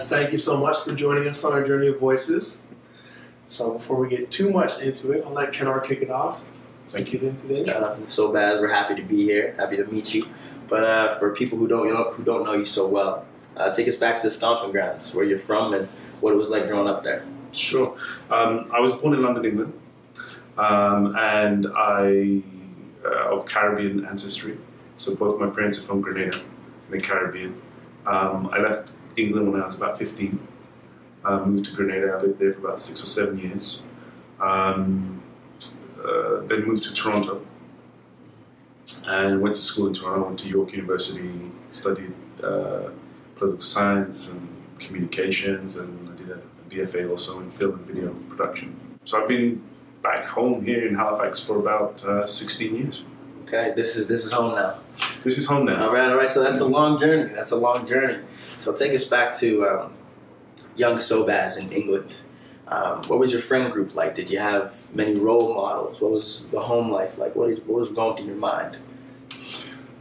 Awesome. Thank you so much for joining us on our journey of voices. So, before we get too much into it, I'll let Kenar kick it off. Thank you. Into the Uh, so Baz, we're happy to be here. Happy to meet you. But uh, for people who don't know who don't know you so well, uh, take us back to the stomping grounds, where you're from, and what it was like growing up there. Sure. Um, I was born in London, England, um, and I uh, of Caribbean ancestry. So both my parents are from Grenada, in the Caribbean. Um, I left England when I was about 15. Uh, moved to Grenada. I lived there for about six or seven years. Um, uh, then moved to Toronto and went to school in Toronto. Went to York University, studied uh, political science and communications, and I did a, a BFA also in film and video production. So I've been back home here in Halifax for about uh, 16 years. Okay, this is this is home now. This is home now. All right, all right. So that's a long journey. That's a long journey. So take us back to um, young Sobaz in England. Um, what was your friend group like? Did you have many role models? What was the home life like? What, is, what was going through your mind?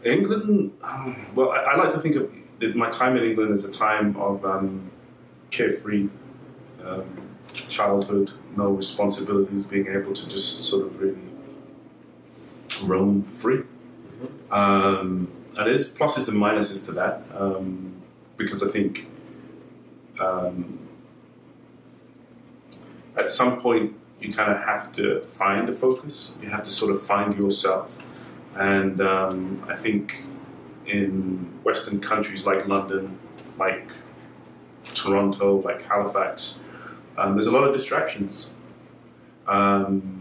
England, um, well, I, I, like to think of my time in England as a time of um, carefree um, childhood, no responsibilities, being able to just sort of really roam free. Mm-hmm. Um, and there's pluses and minuses to that um, because I think um, at some point you kind of have to find a focus. You have to sort of find yourself. And um, I think in Western countries like London, like Toronto, like Halifax, um, there's a lot of distractions. Um,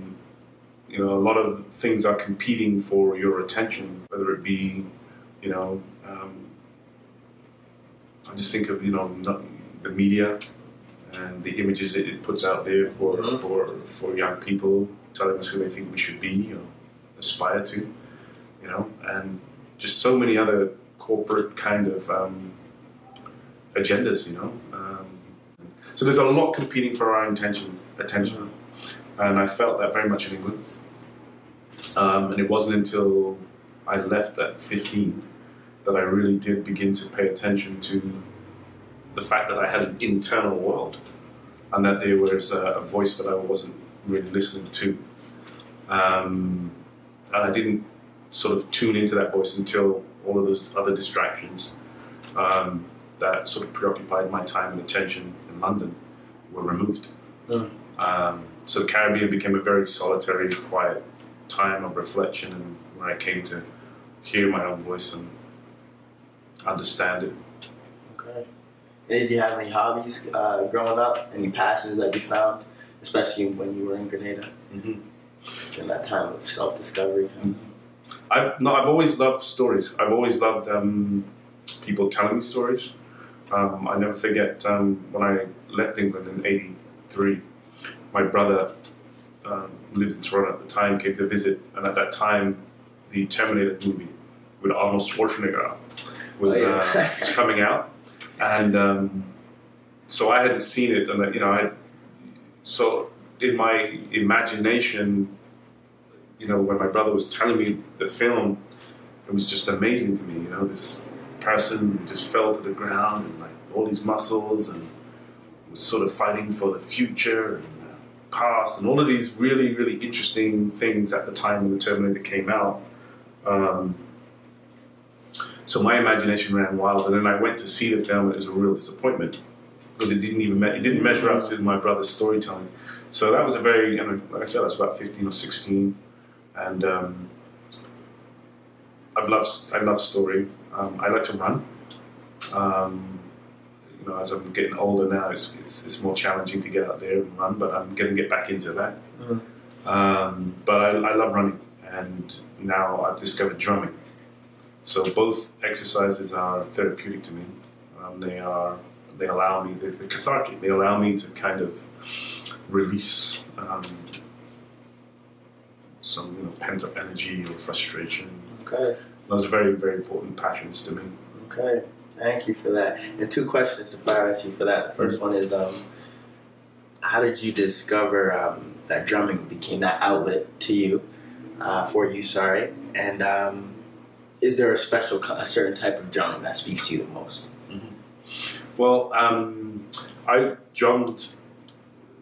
you know, a lot of things are competing for your attention, whether it be, you know, um, I just think of you know the media and the images that it puts out there for mm-hmm. for for young people, telling us who they think we should be or aspire to, you know, and just so many other corporate kind of um, agendas, you know. Um, so there's a lot competing for our attention, attention, and I felt that very much in England. Um, and it wasn't until I left at 15 that I really did begin to pay attention to the fact that I had an internal world and that there was a, a voice that I wasn't really listening to. Um, and I didn't sort of tune into that voice until all of those other distractions um, that sort of preoccupied my time and attention in London were removed. Mm. Um, so the Caribbean became a very solitary, quiet time of reflection and when I came to hear my own voice and understand it. Okay. Did you have any hobbies uh, growing up? Any passions that you found, especially when you were in Grenada mm-hmm. during that time of self-discovery? Mm-hmm. I've no, I've always loved stories. I've always loved um, people telling me stories. Um, I never forget um, when I left England in '83. My brother um, lived in Toronto at the time, came to visit, and at that time, the Terminator movie with Arnold Schwarzenegger was, oh, yeah. uh, was coming out and um, so I hadn't seen it, and you know, I so in my imagination, you know, when my brother was telling me the film, it was just amazing to me. You know, this person just fell to the ground and like all these muscles and was sort of fighting for the future and past and all of these really really interesting things at the time when the Terminator came out. Um, so my imagination ran wild, and then I went to see the film, and it was a real disappointment because it didn't even me- it didn't measure up to my brother's storytelling. So that was a very, you know, like I said, I was about fifteen or sixteen, and um, I've loved I love story. Um, I like to run. Um, know, as I'm getting older now, it's, it's, it's more challenging to get out there and run, but I'm going to get back into that. Mm-hmm. Um, but I, I love running, and now I've discovered drumming. So both exercises are therapeutic to me. Um, they are they allow me they're, they're, cathartic. They allow me to kind of release um, some you know pent up energy or frustration. Okay. Those are very very important passions to me. Okay. Thank you for that. And two questions to fire at you for that. The first one is, um, how did you discover um, that drumming became that outlet to you, uh, for you? Sorry, and um, is there a special, a certain type of drumming that speaks to you the most? Mm-hmm. Well, um, I drummed.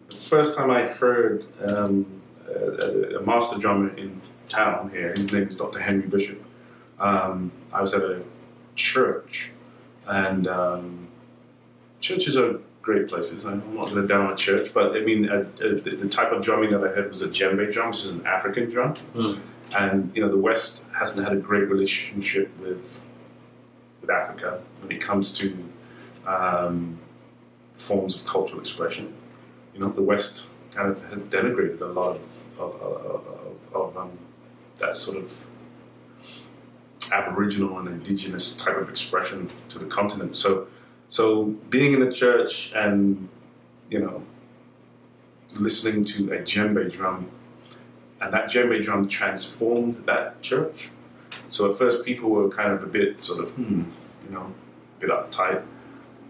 The first time I heard um, a, a, master drummer in town here, his name is Dr. Henry Bishop. Um, I was at a church, and um, churches are great places. I'm not going to down a church, but I mean, uh, uh, the, type of drumming that I heard was a djembe drum, which is an African drum. Mm. And you know, the West hasn't had a great relationship with with Africa when it comes to um, forms of cultural expression. You know, the West kind of has denigrated a lot of, of, of, of um, that sort of Aboriginal and indigenous type of expression to the continent. So, so being in the church and you know listening to a djembe drum, and that djembe drum transformed that church. So at first, people were kind of a bit sort of, hmm, you know, a bit uptight.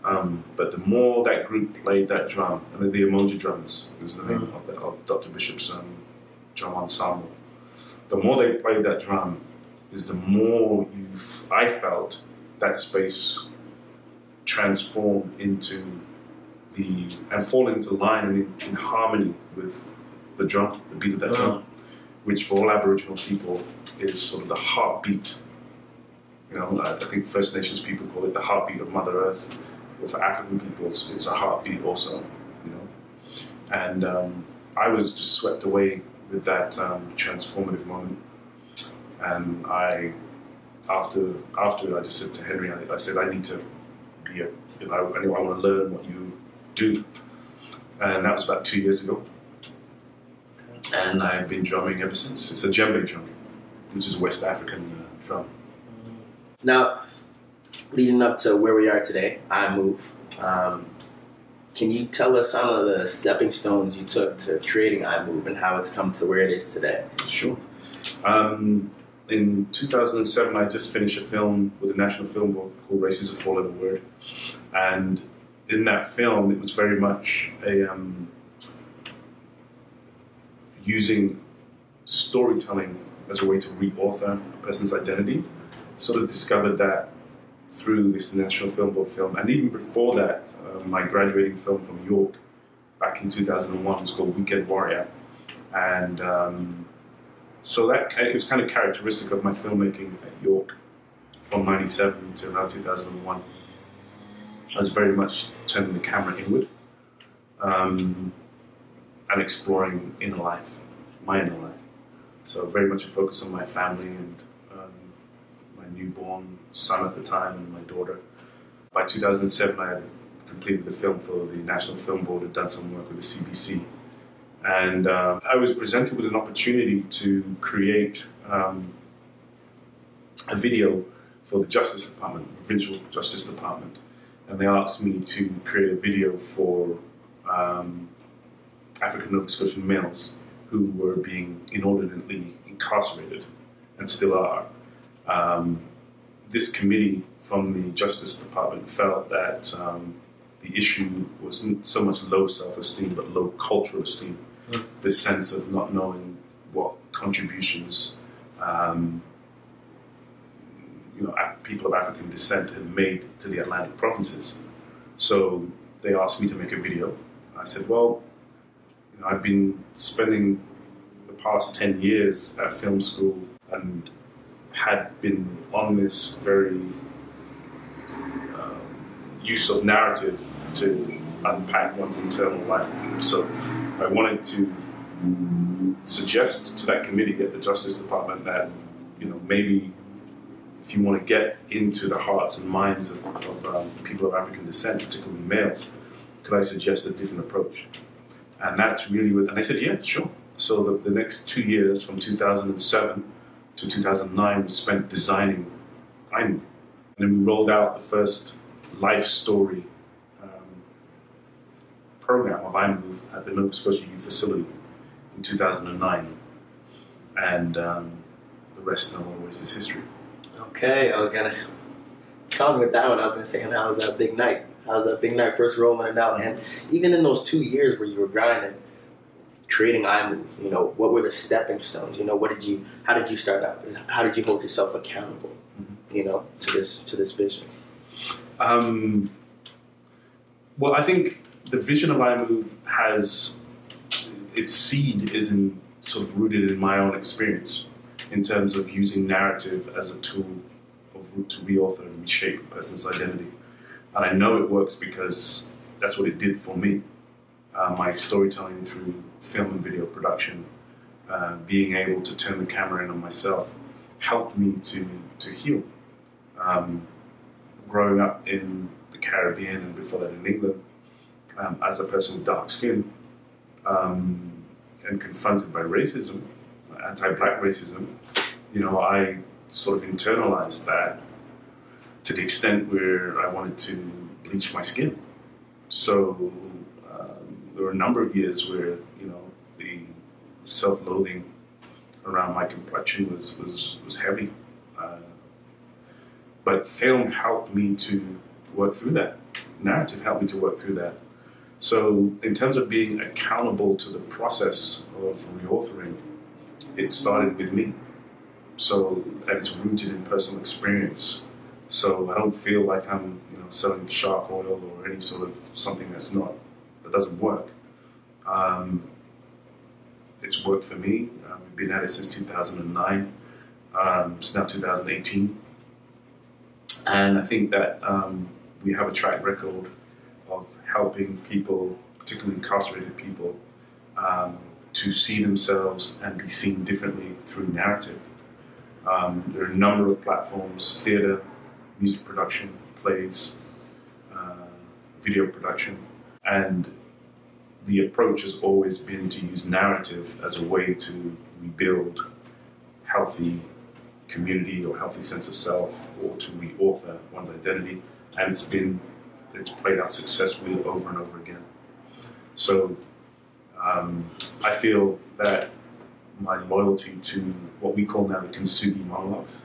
Um, but the more that group played that drum, and then the Umoja Drums was the name mm. of, the, of, Dr. Bishop's um, drum ensemble, the more they played that drum, is the more you I felt that space transform into the and fall into line and in, in harmony with the drum, the beat of that drum, which for all Aboriginal people is sort of the heartbeat. You know, I, I think First Nations people call it the heartbeat of Mother Earth. Or for African peoples, it's a heartbeat also. You know, and um, I was just swept away with that um, transformative moment, and I after after I just said to Henry, I, I said I need to be a, you know, I, I want to learn what you do, and that was about two years ago. And I've been drumming ever since. It's a djembe drum, which is a West African uh, drum. Now, leading up to where we are today, iMove. Um, can you tell us some of the stepping stones you took to creating iMove and how it's come to where it is today? Sure. Um, in 2007, I just finished a film with the National Film Board called Race is a Four Letter Word. And in that film, it was very much a um, using storytelling as a way to re-author a person's identity. Sort of discovered that through this National Film Board film, and even before that, uh, my graduating film from York back in 2001 was called Weekend Warrior, and um, so that it was kind of characteristic of my filmmaking at York from 97 to around 2001. I was very much turning the camera inward um, and exploring inner life, my inner life. So very much a focus on my family and um, my newborn son at the time and my daughter. By 2007, I had completed the film for the National Film Board, had done some work with the CBC and uh, I was presented with an opportunity to create um, a video for the Justice Department, Provincial Justice Department. And they asked me to create a video for um, African Nova Scotian males who were being inordinately incarcerated and still are. Um, this committee from the Justice Department felt that um, the issue wasn't so much low self-esteem, but low cultural esteem. This sense of not knowing what contributions, um, you know, people of African descent had made to the Atlantic provinces. So they asked me to make a video. I said, well, you know, I've been spending the past 10 years at film school and had been on this very use of narrative to unpack one's internal life. So I wanted to suggest to that committee at the Justice Department that, you know, maybe if you want to get into the hearts and minds of, of um, people of African descent, particularly males, could I suggest a different approach? And that's really what, and they said, yeah, sure. So the, the next two years, from 2007 to 2009, was spent designing iMove. And then we rolled out the first life story program of iMove at the Nova Scotia Youth Facility in 2009. And um, the rest, in a lot of ways, is history. Okay, I was going to come with that one. I was going to say, and how was that big night? How was that big night first rolling it out? And even in those two years where you were grinding, creating iMove, you know, what were the stepping stones? You know, what did you, how did you start out? How did you hold yourself accountable, mm-hmm. you know, to this, to this vision? Um, Well, I think the vision of iMove has its seed is in sort of rooted in my own experience in terms of using narrative as a tool of, to reauthor and reshape a person's identity. And I know it works because that's what it did for me. Uh, my storytelling through film and video production, uh, being able to turn the camera in on myself, helped me to, to heal. Um, growing up in the Caribbean and before that in England, um, as a person with dark skin, um, and confronted by racism, anti-black racism, you know, I sort of internalized that to the extent where I wanted to bleach my skin. So um, there were a number of years where you know the self-loathing around my complexion was was was heavy. Uh, but film helped me to work through that. Narrative helped me to work through that. So, in terms of being accountable to the process of reauthoring, it started with me. So, and it's rooted in personal experience. So, I don't feel like I'm, you know, selling shark oil or any sort of something that's not that doesn't work. Um, it's worked for me. Uh, we've been at it since 2009. Um, it's now 2018, and I think that um, we have a track record of helping people, particularly incarcerated people, um, to see themselves and be seen differently through narrative. Um, there are a number of platforms theater, music production, plays, uh, video production, and the approach has always been to use narrative as a way to rebuild healthy community or healthy sense of self or to reauthor one's identity and it's been it's played out successfully over and over again. So um, I feel that my loyalty to what we call now the Kintsugi monologues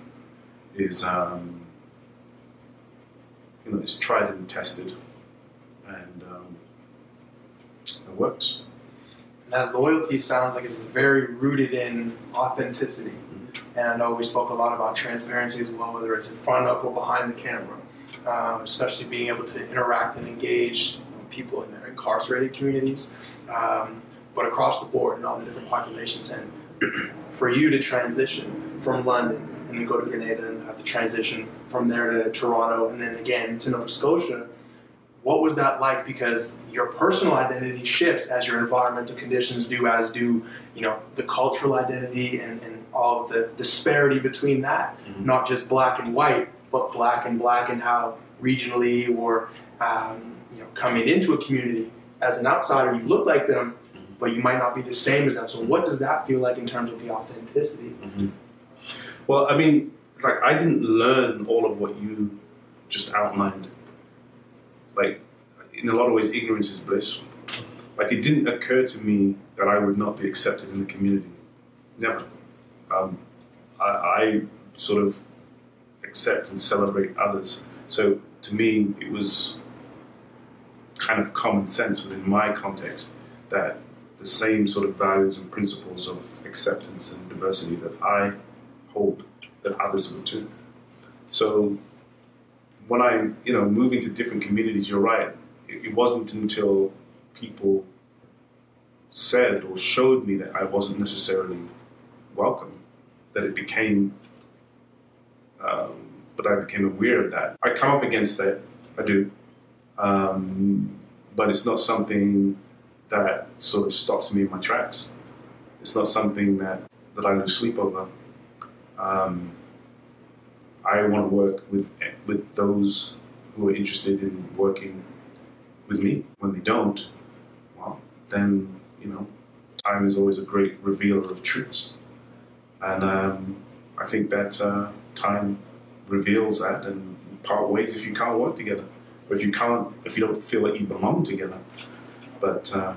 is, um, you know, it's tried and tested, and um, it works. That loyalty sounds like it's very rooted in authenticity. And I know we spoke a lot about transparency as well, whether it's in front of or behind the camera um, especially being able to interact and engage people in their incarcerated communities, um, but across the board in all the different populations. And for you to transition from London and then go to Grenada and have to transition from there to Toronto and then again to Nova Scotia, what was that like? Because your personal identity shifts as your environmental conditions do, as do you know the cultural identity and, and all of the disparity between that, mm-hmm. not just black and white, but black and black and how regionally or um, you know coming into a community as an outsider you look like them mm-hmm. but you might not be the same as them. So what does that feel like in terms of the authenticity? Mm-hmm. well i mean like i didn't learn all of what you just outlined. Like in a lot of ways ignorance is bliss. Like it didn't occur to me that i would not be accepted in the community. Never. Um, I, I sort of accept and celebrate others. So to me, it was kind of common sense within my context that the same sort of values and principles of acceptance and diversity that I hold, that others would too. So when I, you know, moving to different communities, you're right. It, it wasn't until people said or showed me that I wasn't necessarily welcome that it became um, but I became aware of that. I come up against it, I do, um, but it's not something that sort of stops me in my tracks. It's not something that, that I lose sleep over. Um, I want to work with with those who are interested in working with me. When they don't, well, then you know, time is always a great revealer of truths, and um, I think that uh, time reveals that and part ways if you can't work together, or if you can't, if you don't feel that you belong together. But uh,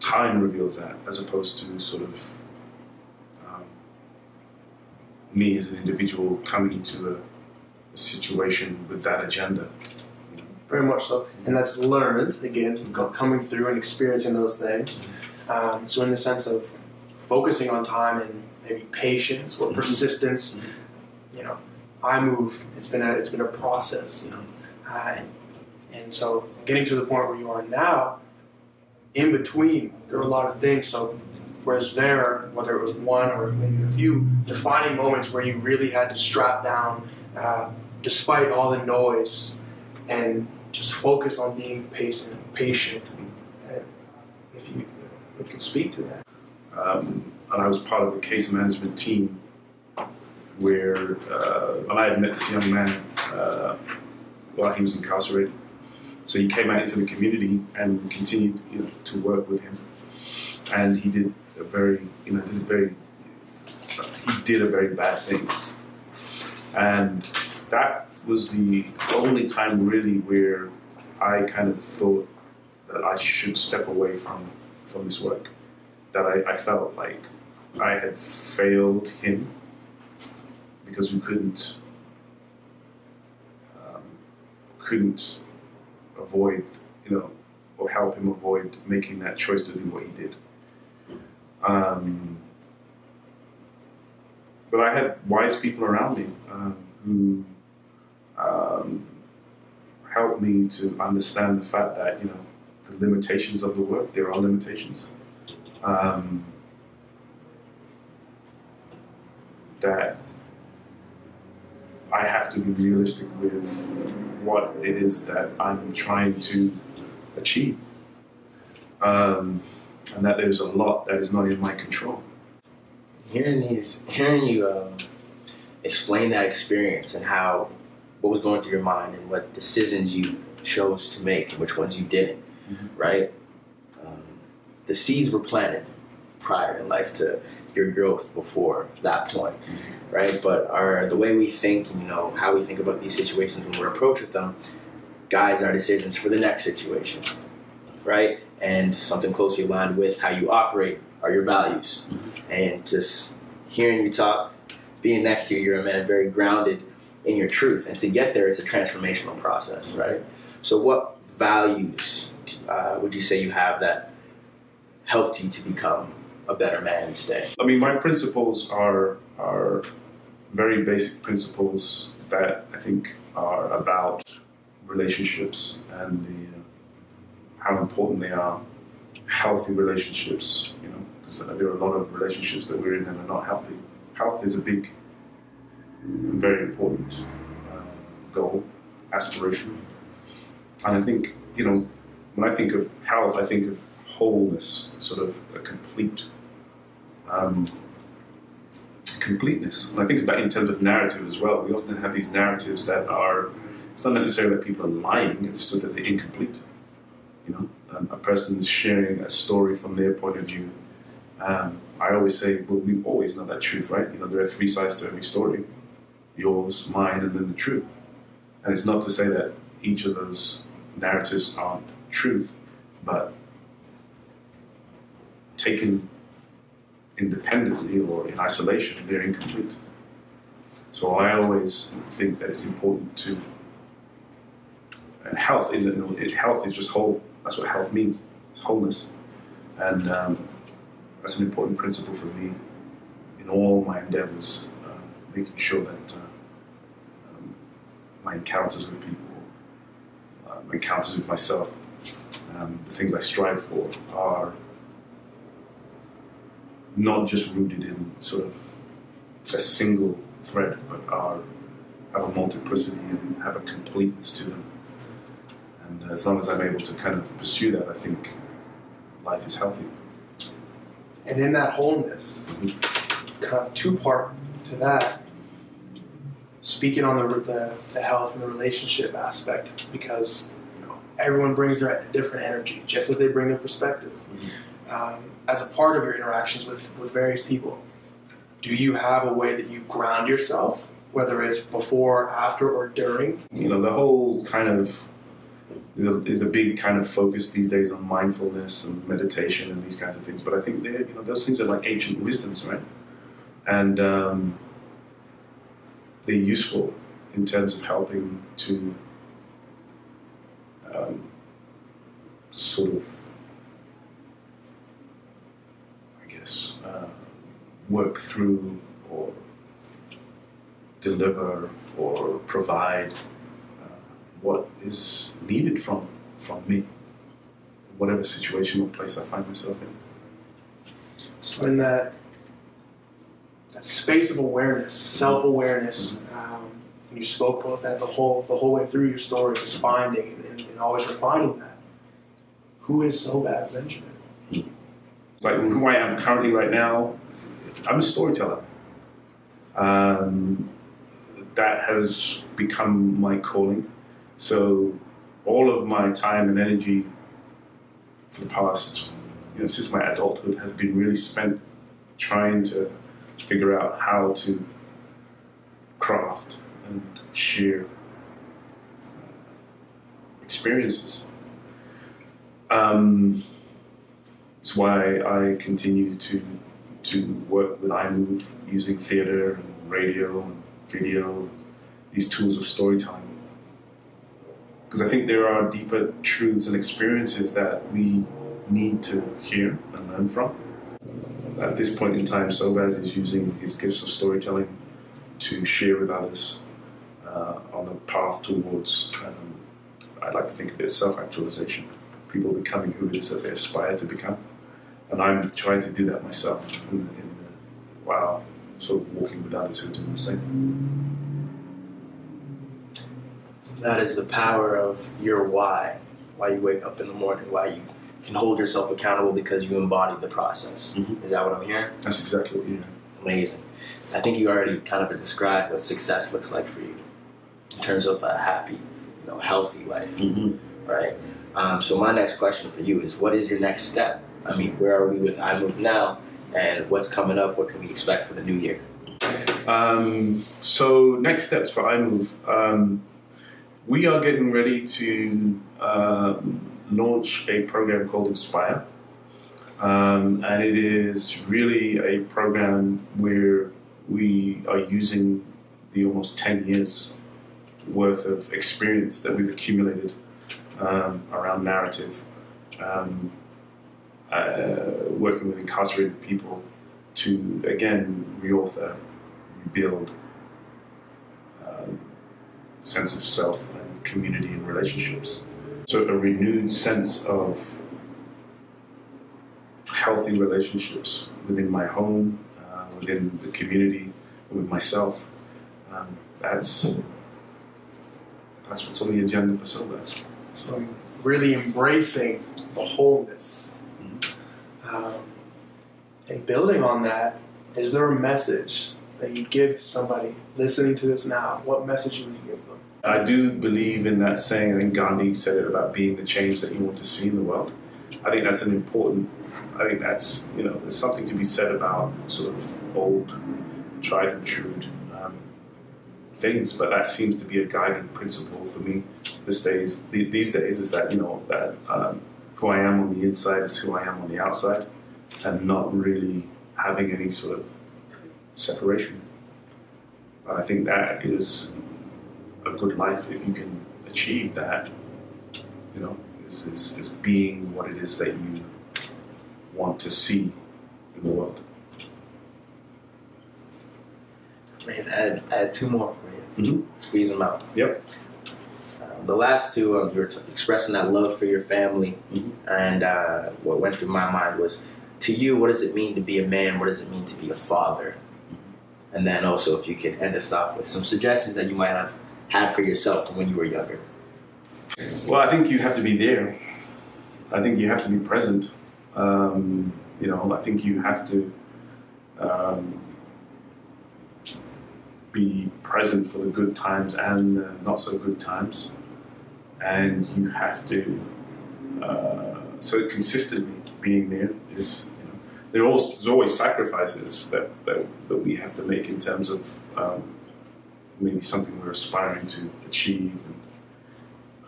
time reveals that, as opposed to sort of um, me as an individual coming into a, a situation with that agenda. Very much so, and that's learned again, coming through and experiencing those things. Um, so, in the sense of focusing on time and maybe patience or mm-hmm. persistence. Mm-hmm. You know, iMove. It's been a it's been a process. You know, Uh, and so getting to the point where you are now, in between, there are a lot of things. So whereas there, whether it was one or maybe a few, defining moments where you really had to strap down, uh, despite all the noise, and just focus on being patient. Patient. If you, if you can speak to that. Um, and I was part of the case management team where uh, when I had met this young man uh, while he was incarcerated. So he came out into the community and continued you know, to work with him. And he did a very, you know, did a very, he did a very bad thing. And that was the only time really where I kind of thought that I should step away from, from this work. That I, I felt like I had failed him because we couldn't um, couldn't avoid, you know, or help him avoid making that choice to do what he did. Um, but I had wise people around me um, who um, helped me to understand the fact that you know the limitations of the work. There are limitations. Um, that I have to be realistic with what it is that I'm trying to achieve. Um, and that there's a lot that is not in my control. Hearing these, hearing you um, explain that experience and how what was going through your mind and what decisions you chose to make and which ones you didn't, Mhm. right? The seeds were planted prior in life to your growth before that point, right? But our the way we think, you know, how we think about these situations when we're approached with them, guides our decisions for the next situation, right? And something closely aligned with how you operate are your values, and just hearing you talk, being next to you, you're a man very grounded in your truth, and to get there, it's a transformational process, right? So, what values uh, would you say you have that helped you to become a better man each day? I mean, my principles are are very basic principles that I think are about relationships and the uh, how important they are. Healthy relationships, you know, there are a lot of relationships that we're in that are not healthy. Health is a big, very important uh, goal, aspiration, and I think you know when I think of health, I think of wholeness, sort of a complete um, completeness. And I think of that in terms of narrative as well. We often have these narratives that are, it's not necessarily that people are lying, it's so that they're incomplete. You know, um, a person is sharing a story from their point of view. Um, I always say, well, we always know that truth, right? You know, there are three sides to every story yours, mine, and then the truth. And it's not to say that each of those narratives aren't truth, but taken independently or in isolation, they're incomplete. So I always think that it's important to and health. You know, health is just whole. That's what health means. It's wholeness, and um, that's an important principle for me in all my endeavors. Uh, making sure that uh, um, my encounters with people, uh, my encounters with myself, um, the things I strive for are not just rooted in sort of a single thread, but are have a multiplicity and have a completeness to them. And as long as I'm able to kind of pursue that, I think life is healthy. And in that wholeness, kind of two part to that, speaking on the, the, the health and the relationship aspect, because you know, everyone brings their different energy, just as they bring their perspective. Um, as a part of your interactions with, with various people, do you have a way that you ground yourself, whether it's before, after, or during? You know, the whole kind of is a, is a big kind of focus these days on mindfulness and meditation and these kinds of things. But I think you know, those things are like ancient wisdoms, right? And um, they're useful in terms of helping to um, sort of, I guess, uh, work through or deliver or provide uh, what is needed from from me, whatever situation or place I find myself in. So in that that space of awareness, self awareness, um, and you spoke about that the whole the whole way through your story, just finding and, and always refining that. Who is Sobaz, Benjamin? Like who I am currently right now, I'm a storyteller. Um, that has become my calling. So all of my time and energy for the past, you know, since my adulthood has been really spent trying to figure out how to craft and share experiences. Um, it's why I continue to to work with iMove using theater and radio and video, these tools of storytelling. Because I think there are deeper truths and experiences that we need to hear and learn from. At this point in time, Sobaz is using his gifts of storytelling to share with others uh, on a path towards, um, I'd like to think of it as self actualization, people becoming who it is that they aspire to become. And I'm trying to do that myself in, in, while sort of walking with others who are doing the same. That is the power of your why. Why you wake up in the morning. Why you can hold yourself accountable because you embody the process. Mhm. Is that what I'm hearing? That's exactly what you're Amazing. I think you already kind of described what success looks like for you in terms of a happy, you know, healthy life, mm right? Um, so my next question for you is, what is your next step? I mean, where are we with iMove now, and what's coming up? What can we expect for the new year? Um, so next steps for iMove. Um, we are getting ready to um, launch a program called Inspire. Um, and it is really a program where we are using the almost 10 years worth of experience that we've accumulated um, around narrative, um, uh, working with incarcerated people to again reauthor, rebuild um, sense of self and community and relationships. So a renewed sense of healthy relationships within my home, uh, within the community, with myself. Um, that's that's what's on the agenda for Sobaz. So really embracing the wholeness. Um, and building on that, is there a message that you give to somebody listening to this now? What message would you give them? I do believe in that saying. I think Gandhi said it about being the change that you want to see in the world. I think that's an important. I think that's you know there's something to be said about sort of old, tried and true um, things, but that seems to be a guiding principle for me these days. These days is that you know that um, who I am on the inside is who I am on the outside, and not really having any sort of separation. And I think that is a good life if you can achieve that. You know, is, is, is being what it is that you want to see in the world. I guess add, add two more for you. Mhm. Squeeze them out. Yep. The last two, um, you were t- expressing that love for your family, Mhm. and uh, what went through my mind was, to you, what does it mean to be a man? What does it mean to be a father? And then also, if you could end us off with some suggestions that you might have had for yourself when you were younger. Well, I think you have to be there. I think you have to be present. Um, you know, I think you have to um, be present for the good times and the not so good times. And you have to, uh, so consistently being there is, you know, there always, there's always sacrifices that, that, that we have to make in terms of um, maybe something we're aspiring to achieve.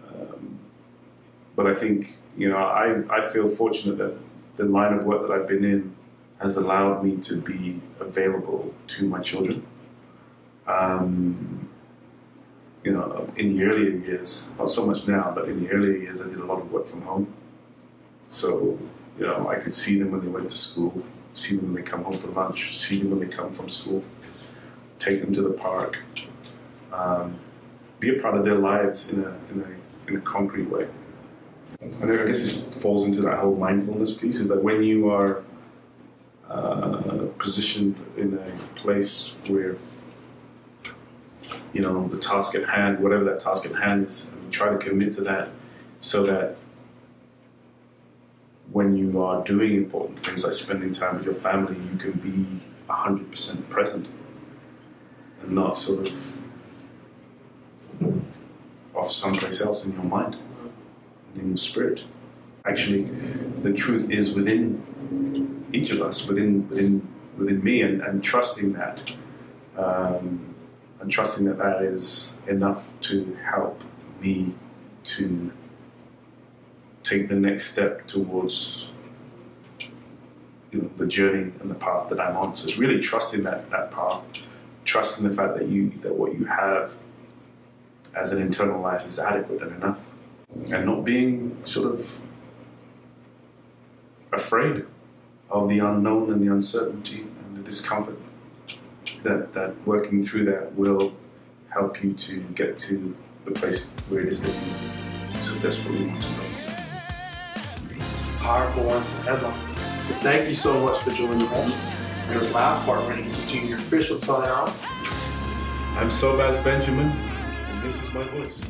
Um, but I think you know I I feel fortunate that the line of work that I've been in has allowed me to be available to my children. Um, you know, in the earlier years, not so much now, but in the earlier years, I did a lot of work from home. So you know, I could see them when they went to school, see them when they come home for lunch, see them when they come from school, take them to the park. Um, be a part of their lives in a, in a, in a concrete way. And I guess this falls into that whole mindfulness piece is that when you are uh, positioned in a place where you know the task at hand, whatever that task at hand is, you try to commit to that so that when you are doing important things like spending time with your family, you can be 100% present and not sort of off someplace else in your mind and in your spirit. Actually, the truth is within each of us, within within within me, and, and trusting that, um, and trusting that that is enough to help me to take the next step towards you know, the journey and the path that I'm on. So it's really trusting that that path, trusting the fact that you that what you have as an internal life is adequate and enough, and not being sort of afraid of the unknown and the uncertainty and the discomfort. That that working through that will help you to get to the place where it is that you so desperately want to go. Powerful ones, Emma. So thank you so much for joining us. And this last part, we're going to do your official sign off. I'm Sobaz Benjamin. And this is my voice.